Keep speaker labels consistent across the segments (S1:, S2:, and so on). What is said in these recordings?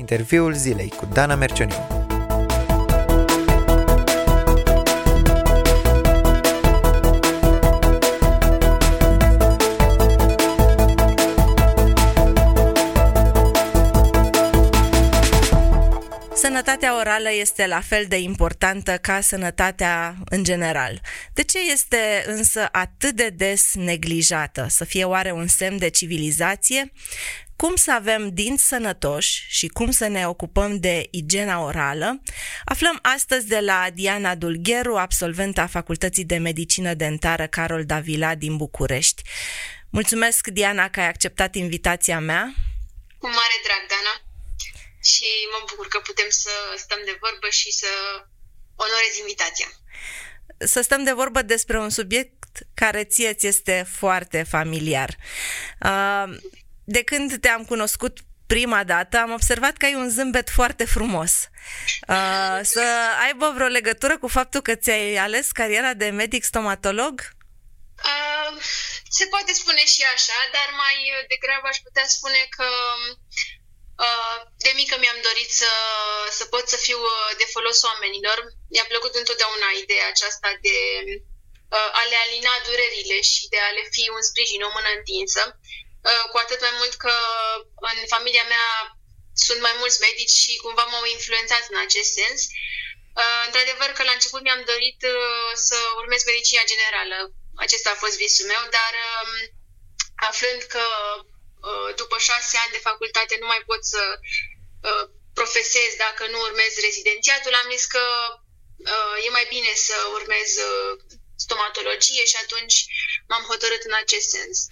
S1: Interviul zilei cu Dana Mercioniu.
S2: Sănătatea orală este la fel de importantă ca sănătatea în general. De ce este însă atât de des neglijată? Să fie oare un semn de civilizație? Cum să avem dinți sănătoși și cum să ne ocupăm de igiena orală? Aflăm astăzi de la Diana Dulgheru, absolventa Facultății de Medicină Dentară Carol Davila din București. Mulțumesc, Diana, că ai acceptat invitația mea.
S3: Cu mare drag, Dana și mă bucur că putem să stăm de vorbă și să onorez invitația.
S2: Să stăm de vorbă despre un subiect care ție ți este foarte familiar. De când te-am cunoscut prima dată, am observat că ai un zâmbet foarte frumos. Să aibă vreo legătură cu faptul că ți-ai ales cariera de medic stomatolog?
S3: se poate spune și așa, dar mai degrabă aș putea spune că Uh, de mică mi-am dorit să, să pot să fiu uh, de folos oamenilor. Mi-a plăcut întotdeauna ideea aceasta de uh, a le alina durerile și de a le fi un sprijin, o mână întinsă. Cu atât mai mult că în familia mea sunt mai mulți medici și cumva m-au influențat în acest sens. Într-adevăr că la început mi-am dorit să urmez medicina generală. Acesta a fost visul meu, dar um, aflând că Uh, după șase ani de facultate nu mai pot să uh, profesez dacă nu urmez rezidențiatul, am zis că uh, e mai bine să urmez stomatologie și atunci m-am hotărât în acest sens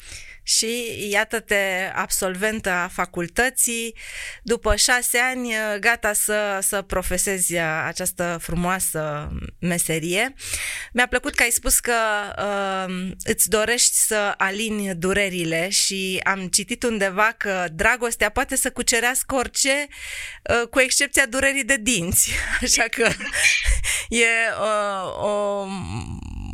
S2: și iată-te absolventă a facultății, după șase ani gata să, să profesezi această frumoasă meserie. Mi-a plăcut că ai spus că uh, îți dorești să alini durerile și am citit undeva că dragostea poate să cucerească orice, uh, cu excepția durerii de dinți. Așa că e uh, o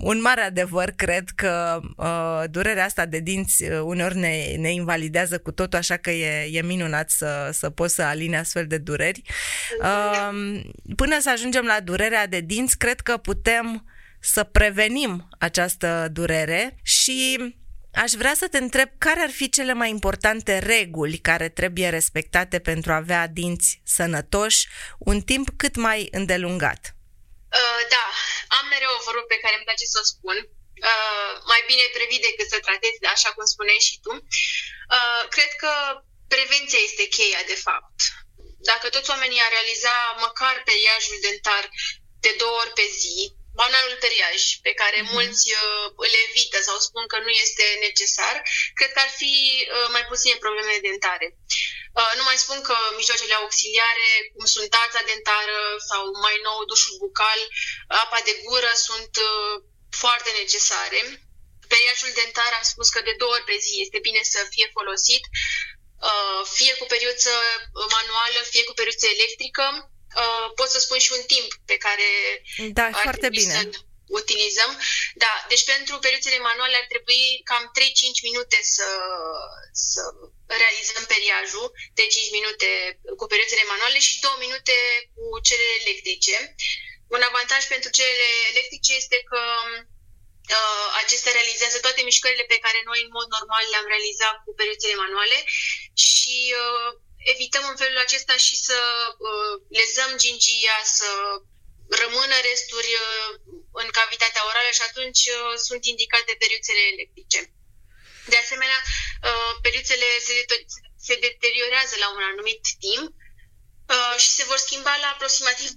S2: un mare adevăr, cred că uh, durerea asta de dinți uh, uneori ne, ne invalidează cu totul, așa că e, e minunat să, să poți să aline astfel de dureri. Uh, până să ajungem la durerea de dinți, cred că putem să prevenim această durere și Aș vrea să te întreb care ar fi cele mai importante reguli care trebuie respectate pentru a avea dinți sănătoși un timp cât mai îndelungat.
S3: Uh, da, am mereu o vorbă pe care îmi place să o spun. Uh, mai bine previi decât să tratezi, așa cum spuneai și tu. Uh, cred că prevenția este cheia, de fapt. Dacă toți oamenii ar realiza măcar periajul dentar de două ori pe zi, banalul periaj, pe care uh-huh. mulți uh, îl evită sau spun că nu este necesar, cred că ar fi uh, mai puține probleme dentare. Uh, nu mai spun că mijloacele auxiliare, cum sunt tața dentară sau mai nou dușul bucal, apa de gură, sunt uh, foarte necesare. Periajul dentar am spus că de două ori pe zi este bine să fie folosit, uh, fie cu periuță manuală, fie cu periuță electrică. Pot să spun și un timp pe care
S2: da, foarte bine. să
S3: utilizăm. Da, deci pentru periuțele manuale ar trebui cam 3-5 minute să, să realizăm periajul de 5 minute cu periuțele manuale și 2 minute cu cele electrice. Un avantaj pentru cele electrice este că uh, acestea realizează toate mișcările pe care noi în mod normal le-am realizat cu periuțele manuale și uh, evităm în felul acesta și să uh, lezăm gingia, să rămână resturi uh, în cavitatea orală și atunci uh, sunt indicate periuțele electrice. De asemenea, uh, periuțele se, se deteriorează la un anumit timp și se vor schimba la aproximativ 2-3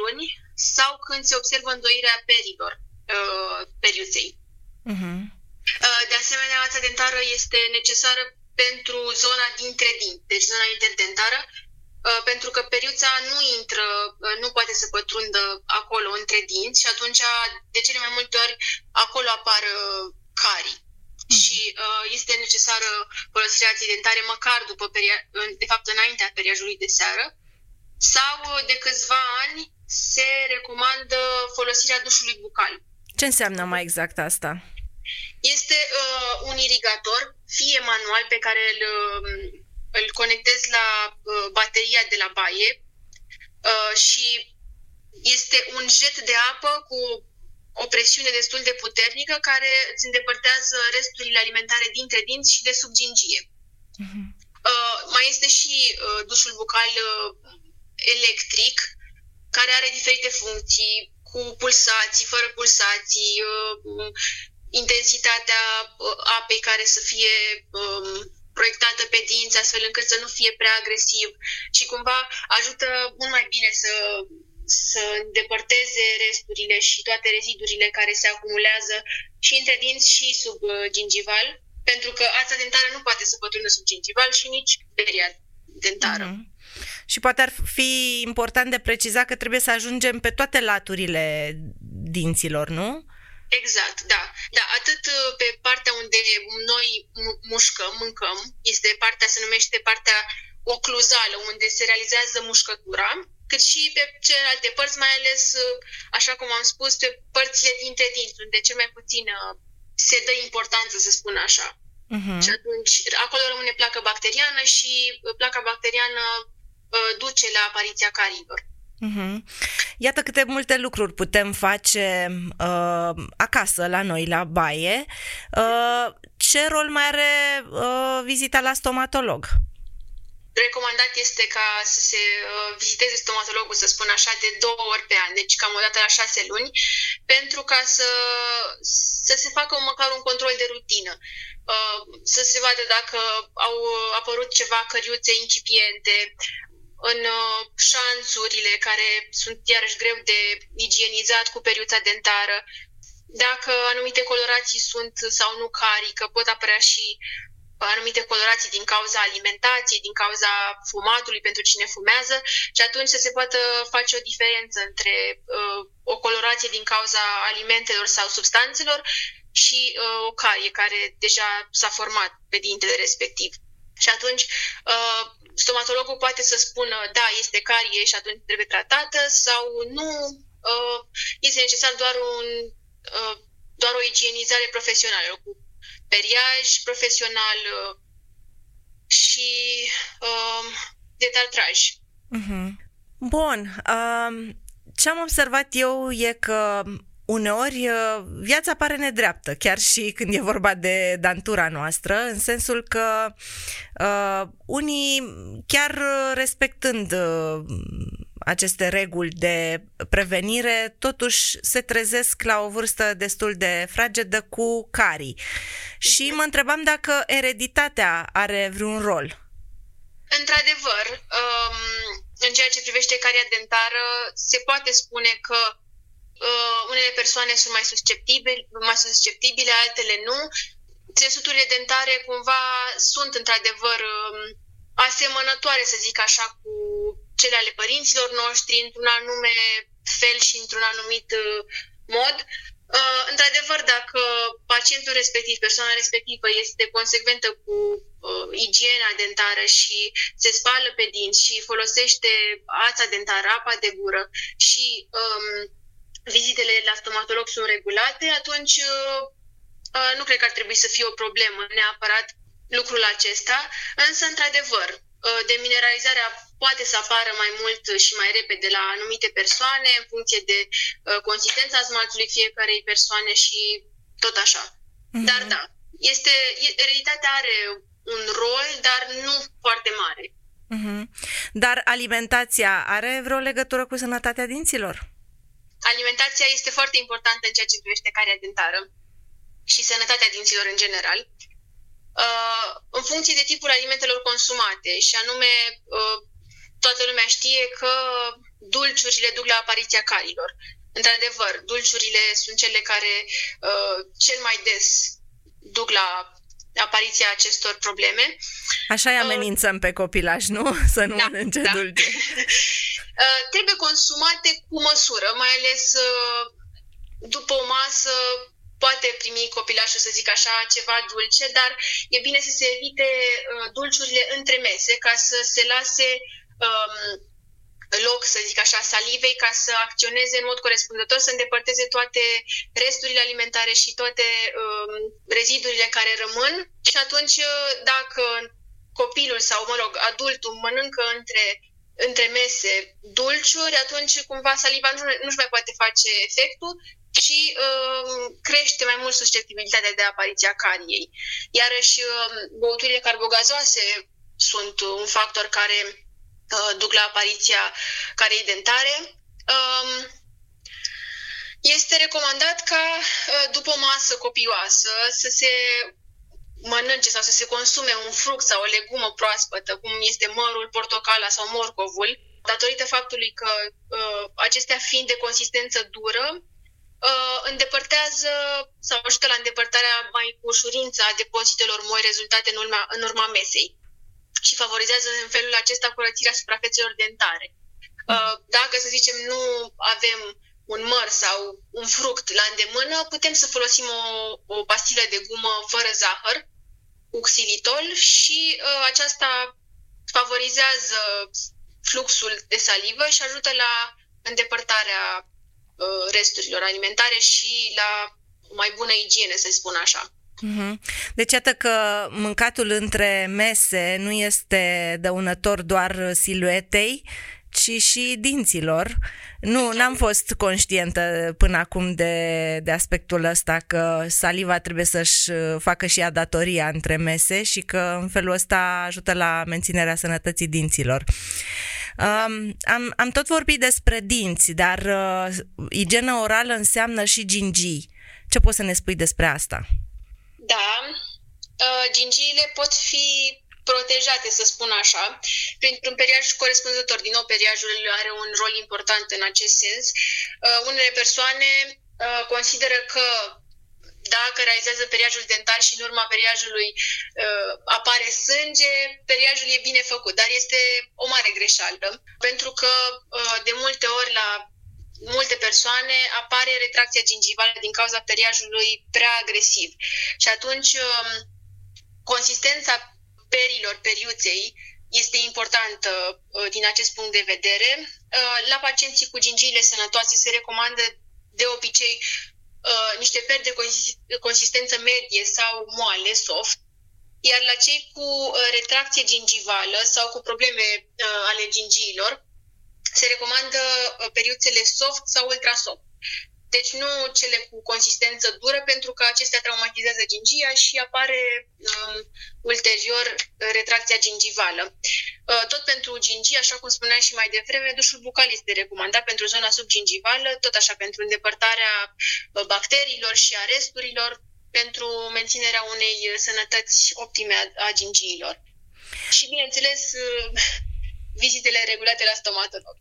S3: luni sau când se observă îndoirea perilor periuței. Uh-huh. De asemenea, ața dentară este necesară pentru zona dintre dinți, deci zona interdentară, Uh, pentru că periuța nu intră, uh, nu poate să pătrundă acolo între dinți și atunci, de cele mai multe ori, acolo apar uh, carii. Mm. Și este necesară folosirea dentare măcar după peria- de fapt înaintea periajului de seară sau de câțiva ani se recomandă folosirea dușului bucal.
S2: Ce înseamnă mai exact asta?
S3: Este uh, un irigator, fie manual, pe care îl uh, îl conectez la uh, bateria de la baie uh, și este un jet de apă cu o presiune destul de puternică care îți îndepărtează resturile alimentare dintre dinți și de sub gingie. Uh-huh. Uh, mai este și uh, dușul bucal uh, electric, care are diferite funcții, cu pulsații, fără pulsații, uh, intensitatea uh, apei care să fie um, proiectată pe dinți, astfel încât să nu fie prea agresiv și cumva ajută mult mai bine să, să îndepărteze resturile și toate rezidurile care se acumulează și între dinți și sub uh, gingival, pentru că ața dentară nu poate să pătrundă sub gingival și nici beria dentară. Mm-hmm.
S2: Și poate ar fi important de precizat că trebuie să ajungem pe toate laturile dinților, nu?
S3: Exact, da. Da, atât uh, pe partea unde noi mușcăm, mâncăm, este partea, se numește partea ocluzală, unde se realizează mușcătura, cât și pe celelalte părți, mai ales, uh, așa cum am spus, pe părțile dintre dinți, unde cel mai puțin uh, se dă importanță, să spun așa. Uh-huh. Și atunci, acolo rămâne placa bacteriană și placa bacteriană uh, duce la apariția carilor.
S2: Uh-huh. Iată câte multe lucruri putem face uh, acasă, la noi, la baie. Uh, ce rol mai are uh, vizita la stomatolog?
S3: Recomandat este ca să se uh, viziteze stomatologul, să spun așa, de două ori pe an, deci cam o dată la șase luni, pentru ca să, să se facă măcar un control de rutină. Uh, să se vadă dacă au apărut ceva căriuțe incipiente, în uh, șanțurile care sunt iarăși greu de igienizat cu periuța dentară, dacă anumite colorații sunt sau nu cari, că pot apărea și anumite colorații din cauza alimentației, din cauza fumatului pentru cine fumează și atunci să se poată face o diferență între uh, o colorație din cauza alimentelor sau substanțelor și uh, o carie care deja s-a format pe dintele respectiv. Și atunci uh, stomatologul poate să spună da, este carie și atunci trebuie tratată sau nu, uh, este necesar doar, un, uh, doar o igienizare profesională cu periaj profesional și detartraj.
S2: Uh-huh. Bun. Um, ce am observat eu e că uneori uh, viața pare nedreaptă, chiar și când e vorba de dantura noastră, în sensul că uh, unii, chiar respectând uh, aceste reguli de prevenire, totuși se trezesc la o vârstă destul de fragedă cu carii. Și mă întrebam dacă ereditatea are vreun rol.
S3: Într-adevăr, um, în ceea ce privește caria dentară, se poate spune că uh, unele persoane sunt mai susceptibile, mai susceptibile, altele nu. Țesuturile dentare cumva sunt într-adevăr um, asemănătoare, să zic așa, cu cele ale părinților noștri, într-un anume fel și într-un anumit uh, mod. Uh, într-adevăr, dacă pacientul respectiv, persoana respectivă este consecventă cu uh, igiena dentară și se spală pe dinți și folosește ața dentară, apa de gură și um, vizitele la stomatolog sunt regulate, atunci uh, uh, nu cred că ar trebui să fie o problemă neapărat lucrul acesta, însă, într-adevăr, uh, demineralizarea poate să apară mai mult și mai repede la anumite persoane în funcție de uh, consistența smaltului fiecarei persoane și tot așa. Mm-hmm. Dar da, este, ereditatea are un rol, dar nu foarte mare.
S2: Mm-hmm. Dar alimentația are vreo legătură cu sănătatea dinților?
S3: Alimentația este foarte importantă în ceea ce privește caria dentară și sănătatea dinților în general. Uh, în funcție de tipul alimentelor consumate și anume uh, toată lumea știe că dulciurile duc la apariția carilor. Într-adevăr, dulciurile sunt cele care uh, cel mai des duc la apariția acestor probleme.
S2: Așa îi uh, amenințăm uh, pe copilaj, nu? Să nu da, mănânce da. dulce.
S3: uh, trebuie consumate cu măsură, mai ales uh, după o masă poate primi copilașul, să zic așa, ceva dulce, dar e bine să se evite uh, dulciurile între mese ca să se lase um, loc, să zic așa, salivei ca să acționeze în mod corespunzător, să îndepărteze toate resturile alimentare și toate um, rezidurile care rămân și atunci uh, dacă copilul sau, mă rog, adultul mănâncă între între mese dulciuri, atunci cumva saliva nu, nu-și mai poate face efectul și uh, crește mai mult susceptibilitatea de apariția cariei. Iarăși, uh, băuturile carbogazoase sunt un factor care uh, duc la apariția carei dentare. Uh, este recomandat ca uh, după o masă copioasă să se mănânce sau să se consume un fruct sau o legumă proaspătă, cum este mărul, portocala sau morcovul, datorită faptului că uh, acestea fiind de consistență dură, uh, îndepărtează sau ajută la îndepărtarea mai cu ușurință a depozitelor moi rezultate în urma, în urma mesei și favorizează în felul acesta curățirea suprafețelor dentare. Uh, dacă, să zicem, nu avem un măr sau un fruct la îndemână, putem să folosim o, o pastilă de gumă fără zahăr, cu xilitol și uh, aceasta favorizează fluxul de salivă și ajută la îndepărtarea uh, resturilor alimentare și la o mai bună igiene, să spun așa.
S2: Mhm. Deci, iată că mâncatul între mese nu este dăunător doar siluetei, ci și dinților. Nu, n-am fost conștientă până acum de, de aspectul ăsta că saliva trebuie să-și facă și ea datoria între mese și că în felul ăsta ajută la menținerea sănătății dinților. Um, am, am tot vorbit despre dinți, dar uh, igiena orală înseamnă și gingii. Ce poți să ne spui despre asta?
S3: Da, uh, gingiile pot fi protejate, să spun așa, printr-un periaj corespunzător. Din nou, periajul are un rol important în acest sens. Uh, unele persoane uh, consideră că dacă realizează periajul dentar și în urma periajului uh, apare sânge, periajul e bine făcut, dar este o mare greșeală, pentru că uh, de multe ori la multe persoane apare retracția gingivală din cauza periajului prea agresiv. Și atunci uh, consistența perilor periuței este importantă uh, din acest punct de vedere. Uh, la pacienții cu gingiile sănătoase se recomandă de obicei uh, niște peri de consistență medie sau moale, soft, iar la cei cu retracție gingivală sau cu probleme ale gingiilor se recomandă periuțele soft sau ultrasoft. Deci nu cele cu consistență dură, pentru că acestea traumatizează gingia și apare um, ulterior retracția gingivală. Uh, tot pentru gingie, așa cum spuneam și mai devreme, dușul bucal este recomandat pentru zona subgingivală, tot așa pentru îndepărtarea uh, bacteriilor și a resturilor, pentru menținerea unei sănătăți optime a, a gingiilor. Și, bineînțeles, uh, vizitele regulate la stomatolog.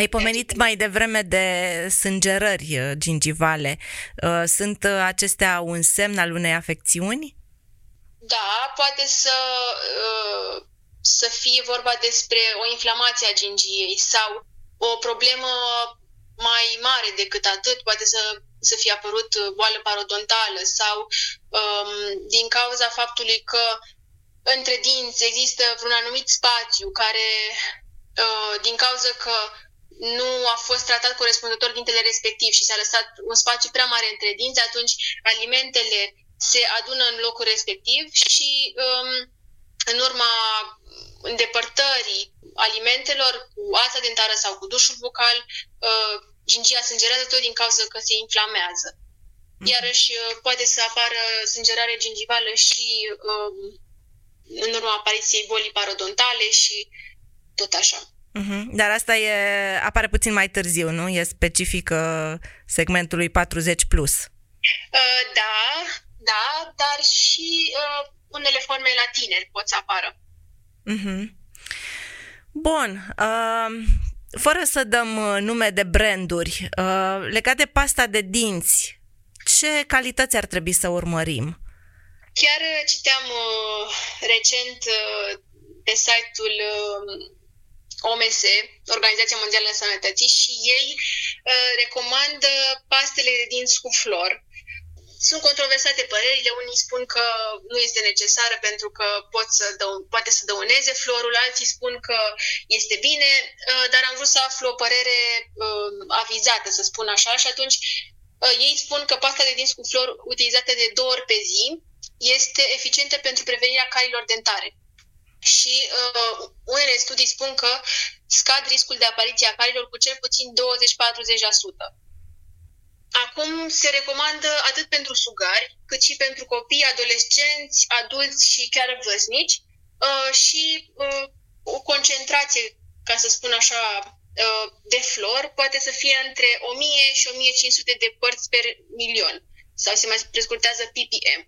S2: Ai pomenit mai devreme de sângerări uh, gingivale. Uh, sunt uh, acestea un semn al unei afecțiuni?
S3: Da, poate să, să fie vorba despre o inflamație a gingiei sau o problemă mai mare decât atât, poate să, să fie apărut boală parodontală sau um, din cauza faptului că între dinți există vreun anumit spațiu care, uh, din cauza că nu a fost tratat corespunzător dintele respectiv și s-a lăsat un spațiu prea mare între dinți, atunci alimentele se adună în locul respectiv și um, în urma îndepărtării alimentelor cu asta dentară sau cu dușul bucal, uh, gingia sângerează tot din cauza că se inflamează. Mhm. Iarăși uh, poate să apară sângerare gingivală și um, în urma apariției bolii parodontale și tot așa.
S2: Uh-huh. Dar asta e, apare puțin mai târziu, nu? E specifică segmentului 40+. Plus.
S3: Uh, da, da, dar și uh, unele forme la tineri pot să apară.
S2: Uh-huh. Bun. Uh, fără să dăm uh, nume de branduri, uh, legat de pasta de dinți, ce calități ar trebui să urmărim?
S3: Chiar uh, citeam uh, recent uh, pe site-ul uh, OMS, Organizația Mondială a Sănătății, și ei uh, recomandă pastele de dinți cu flor. Sunt controversate părerile, unii spun că nu este necesară pentru că pot să dău- poate să dăuneze florul, alții spun că este bine, uh, dar am vrut să aflu o părere uh, avizată, să spun așa, și atunci uh, ei spun că pasta de dinți cu flor utilizată de două ori pe zi este eficientă pentru prevenirea carilor dentare. și uh, unele studii spun că scad riscul de apariție a carilor cu cel puțin 20-40%. Acum se recomandă atât pentru sugari, cât și pentru copii, adolescenți, adulți și chiar vârstnici uh, și uh, o concentrație, ca să spun așa, uh, de flor poate să fie între 1000 și 1500 de părți per milion sau se mai prescurtează ppm.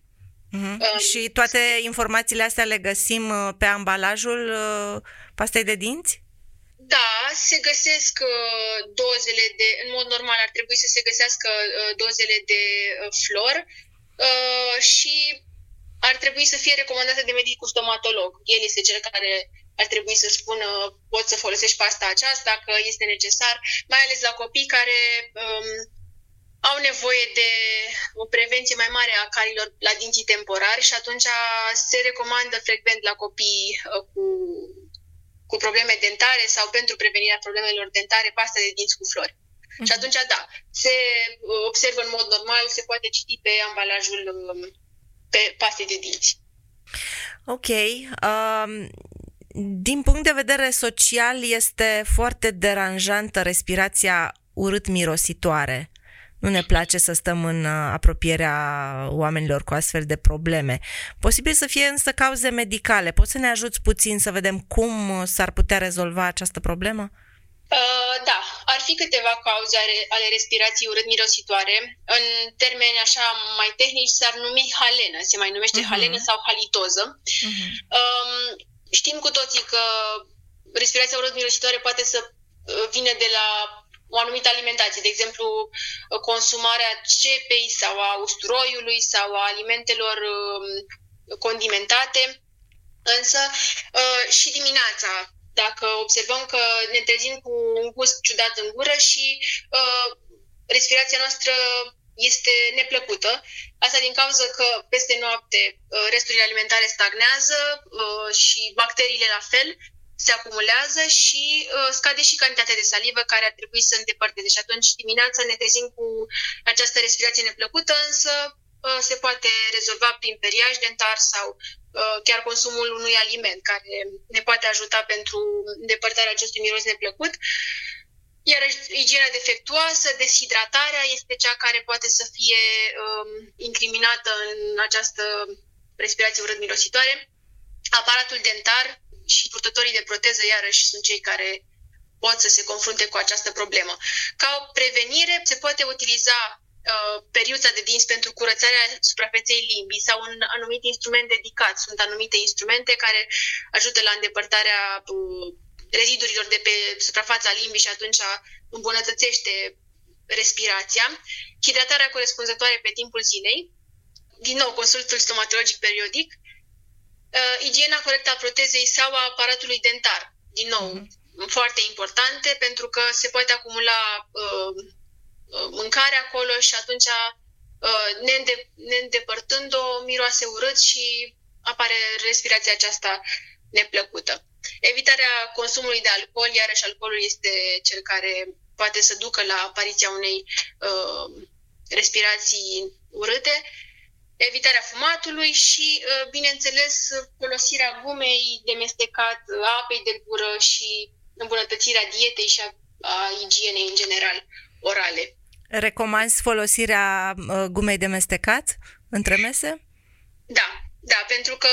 S2: Uh-huh. Uh, și toate informațiile astea le găsim uh, pe ambalajul uh, pastei de dinți?
S3: Da, se găsesc uh, dozele de, în mod normal ar trebui să se găsească uh, dozele de uh, flor uh, și ar trebui să fie recomandate de medicul stomatolog. El este cel care ar trebui să spună poți să folosești pasta aceasta, că este necesar, mai ales la copii care um, au nevoie de o prevenție mai mare a carilor la dinții temporari și atunci se recomandă frecvent la copii uh, cu, cu probleme dentare sau pentru prevenirea problemelor dentare pasta de dinți cu flori. Mm-hmm. Și atunci, da, se observă în mod normal, se poate citi pe ambalajul um, pe paste de dinți.
S2: Ok. Um, din punct de vedere social, este foarte deranjantă respirația urât-mirositoare. Nu ne place să stăm în uh, apropierea oamenilor cu astfel de probleme. Posibil să fie însă cauze medicale. Poți să ne ajuți puțin să vedem cum s-ar putea rezolva această problemă?
S3: Uh, da, ar fi câteva cauze ale, ale respirației urât-mirositoare. În termeni așa mai tehnici s-ar numi halenă, se mai numește uh-huh. halenă sau halitoză. Uh-huh. Um, știm cu toții că respirația urât-mirositoare poate să uh, vină de la o anumită alimentație, de exemplu consumarea cepei sau a usturoiului sau a alimentelor um, condimentate. Însă uh, și dimineața, dacă observăm că ne trezim cu un gust ciudat în gură și uh, respirația noastră este neplăcută. Asta din cauza că peste noapte uh, resturile alimentare stagnează și bacteriile la fel se acumulează și uh, scade și cantitatea de salivă care ar trebui să îndepărteze. Și atunci dimineața ne trezim cu această respirație neplăcută, însă uh, se poate rezolva prin periaj dentar sau uh, chiar consumul unui aliment care ne poate ajuta pentru îndepărtarea acestui miros neplăcut. Iar igiena defectuoasă, deshidratarea este cea care poate să fie um, incriminată în această respirație urât-mirositoare. Aparatul dentar și purtătorii de proteză, iarăși, sunt cei care pot să se confrunte cu această problemă. Ca o prevenire, se poate utiliza uh, periuța de dinți pentru curățarea suprafeței limbii sau un anumit instrument dedicat. Sunt anumite instrumente care ajută la îndepărtarea uh, rezidurilor de pe suprafața limbii și atunci îmbunătățește respirația. Hidratarea corespunzătoare pe timpul zilei, din nou consultul stomatologic periodic, uh, igiena corectă a protezei sau a aparatului dentar. Din nou, uh-huh. foarte importante pentru că se poate acumula uh, uh, mâncare acolo și atunci uh, ne, înde- ne îndepărtând-o, miroase urât și apare respirația aceasta neplăcută. Evitarea consumului de alcool, iarăși alcoolul este cel care poate să ducă la apariția unei uh, respirații urâte evitarea fumatului și, uh, bineînțeles, folosirea gumei de mestecat, apei de gură și îmbunătățirea dietei și a, a igienei în general orale.
S2: Recomanzi folosirea uh, gumei de mestecat între mese?
S3: Da, da, pentru că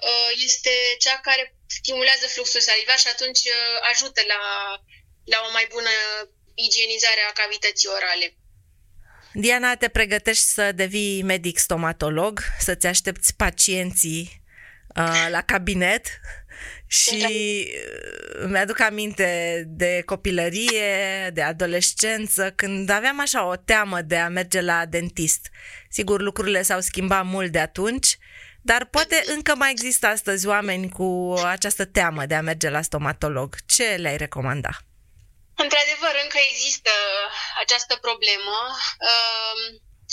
S3: uh, este cea care stimulează fluxul salivar și atunci ajută la, la o mai bună igienizare a cavității orale.
S2: Diana, te pregătești să devii medic stomatolog, să-ți aștepți pacienții uh, la cabinet și uh, mi-aduc aminte de copilărie, de adolescență, când aveam așa o teamă de a merge la dentist. Sigur, lucrurile s-au schimbat mult de atunci, dar poate încă mai există astăzi oameni cu această teamă de a merge la stomatolog. Ce le-ai recomanda?
S3: Într-adevăr, încă există această problemă.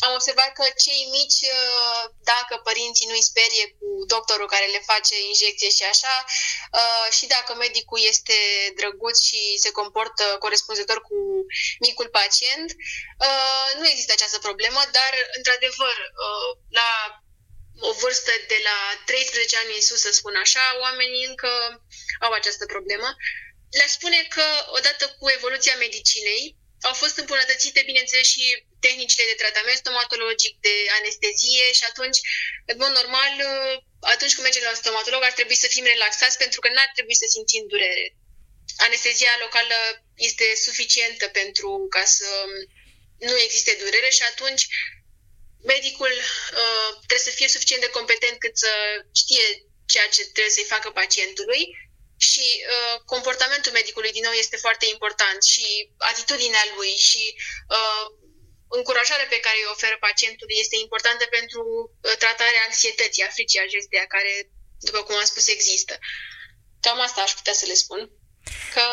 S3: Am observat că cei mici, dacă părinții nu-i sperie cu doctorul care le face injecție și așa, și dacă medicul este drăguț și se comportă corespunzător cu micul pacient, nu există această problemă, dar, într-adevăr, la o vârstă de la 13 ani în sus, să spun așa, oamenii încă au această problemă. Le spune că, odată cu evoluția medicinei, au fost îmbunătățite, bineînțeles, și tehnicile de tratament stomatologic, de anestezie și atunci, în mod normal, atunci când mergem la stomatolog, ar trebui să fim relaxați pentru că n-ar trebui să simțim durere. Anestezia locală este suficientă pentru ca să nu existe durere și atunci medicul uh, trebuie să fie suficient de competent cât să știe ceea ce trebuie să-i facă pacientului și uh, comportamentul medicului, din nou, este foarte important și atitudinea lui și uh, încurajarea pe care îi oferă pacientului este importantă pentru uh, tratarea anxietății, a fricii acesteia, care, după cum am spus, există. Cam asta aș putea să le spun. Că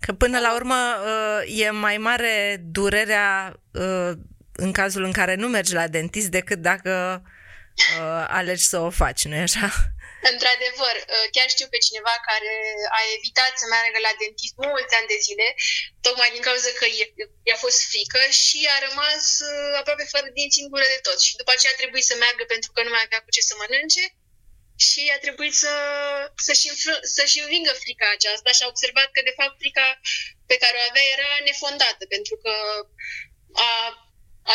S2: Că până la urmă uh, e mai mare durerea uh, în cazul în care nu mergi la dentist decât dacă uh, alegi să o faci, nu-i așa?
S3: Într-adevăr, uh, chiar știu pe cineva care a evitat să meargă la dentist mulți ani de zile, tocmai din cauza că i-a fost frică și a rămas uh, aproape fără dinți în gură de tot. Și după aceea a trebuit să meargă pentru că nu mai avea cu ce să mănânce și a trebuit să, să-și, înfr- să-și învingă frica aceasta și a observat că, de fapt, frica pe care o avea era nefondată, pentru că a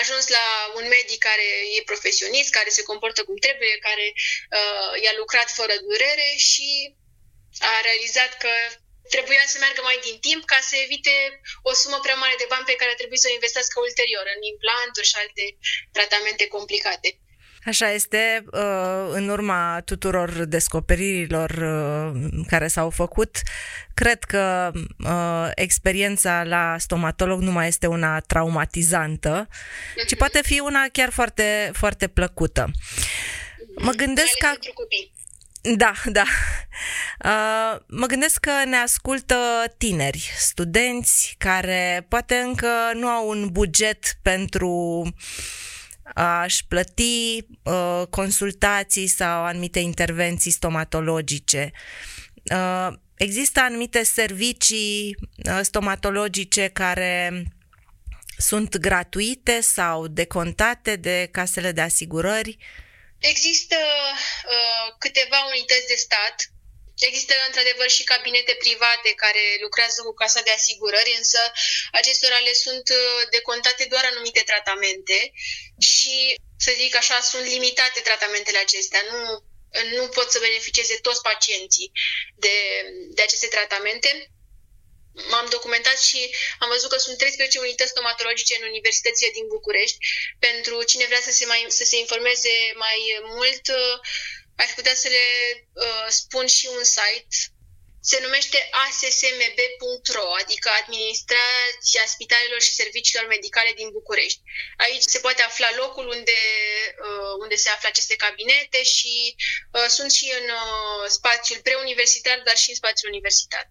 S3: ajuns la un medic care e profesionist, care se comportă cum trebuie, care uh, i-a lucrat fără durere și a realizat că trebuia să meargă mai din timp ca să evite o sumă prea mare de bani pe care a trebuit să o investească ulterior în implanturi și alte tratamente complicate.
S2: Așa este, uh, în urma tuturor descoperirilor uh, care s-au făcut, cred că uh, experiența la stomatolog nu mai este una traumatizantă, ci poate fi una chiar foarte, foarte plăcută. Mă gândesc că... Da, da. mă gândesc că ne ascultă tineri, studenți care poate încă nu au un buget pentru a-și plăti uh, consultații sau anumite intervenții stomatologice. Uh, există anumite servicii uh, stomatologice care sunt gratuite sau decontate de casele de asigurări?
S3: Există uh, câteva unități de stat Există într-adevăr și cabinete private care lucrează cu casa de asigurări, însă acestora le sunt uh, decontate doar anumite tratamente și, să zic așa, sunt limitate tratamentele acestea. Nu, nu pot să beneficieze toți pacienții de, de aceste tratamente. M-am documentat și am văzut că sunt 13 unități stomatologice în universitățile din București. Pentru cine vrea să se, mai, să se informeze mai mult, uh, aș putea să le uh, spun și un site. Se numește assmb.ro, adică Administrația Spitalelor și Serviciilor Medicale din București. Aici se poate afla locul unde, uh, unde se află aceste cabinete și uh, sunt și în uh, spațiul preuniversitar, dar și în spațiul universitar.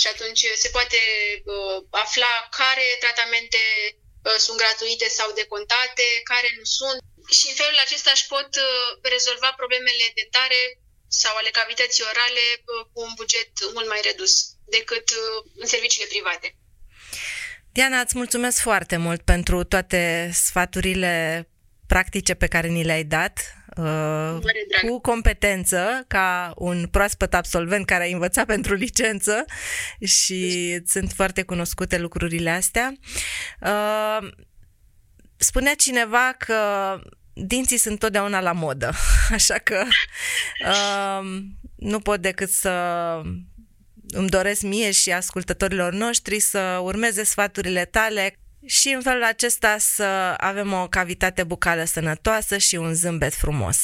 S3: Și atunci se poate uh, afla care tratamente uh, sunt gratuite sau decontate, care nu sunt și în felul acesta își pot uh, rezolva problemele dentare sau ale cavității orale uh, cu un buget mult mai redus decât uh, în serviciile private.
S2: Diana, îți mulțumesc foarte mult pentru toate sfaturile practice pe care ni le-ai dat cu competență ca un proaspăt absolvent care a învățat pentru licență și sunt foarte cunoscute lucrurile astea. Spunea cineva că dinții sunt totdeauna la modă, așa că uh, nu pot decât să îmi doresc mie și ascultătorilor noștri să urmeze sfaturile tale și în felul acesta să avem o cavitate bucală sănătoasă și un zâmbet frumos.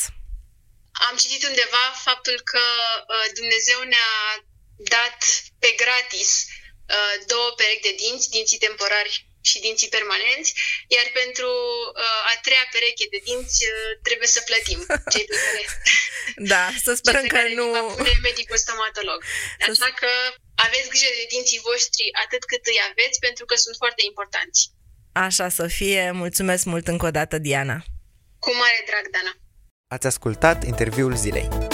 S3: Am citit undeva faptul că uh, Dumnezeu ne-a dat pe gratis uh, două perechi de dinți, dinții temporari și dinții permanenți, iar pentru uh, a treia pereche de dinți uh, trebuie să plătim cei pe care,
S2: da, să sperăm că nu...
S3: pune medicul stomatolog. Așa că aveți grijă de dinții voștri atât cât îi aveți, pentru că sunt foarte importanți.
S2: Așa să fie. Mulțumesc mult încă o dată, Diana.
S3: Cu mare drag, Dana.
S1: Ați ascultat interviul zilei.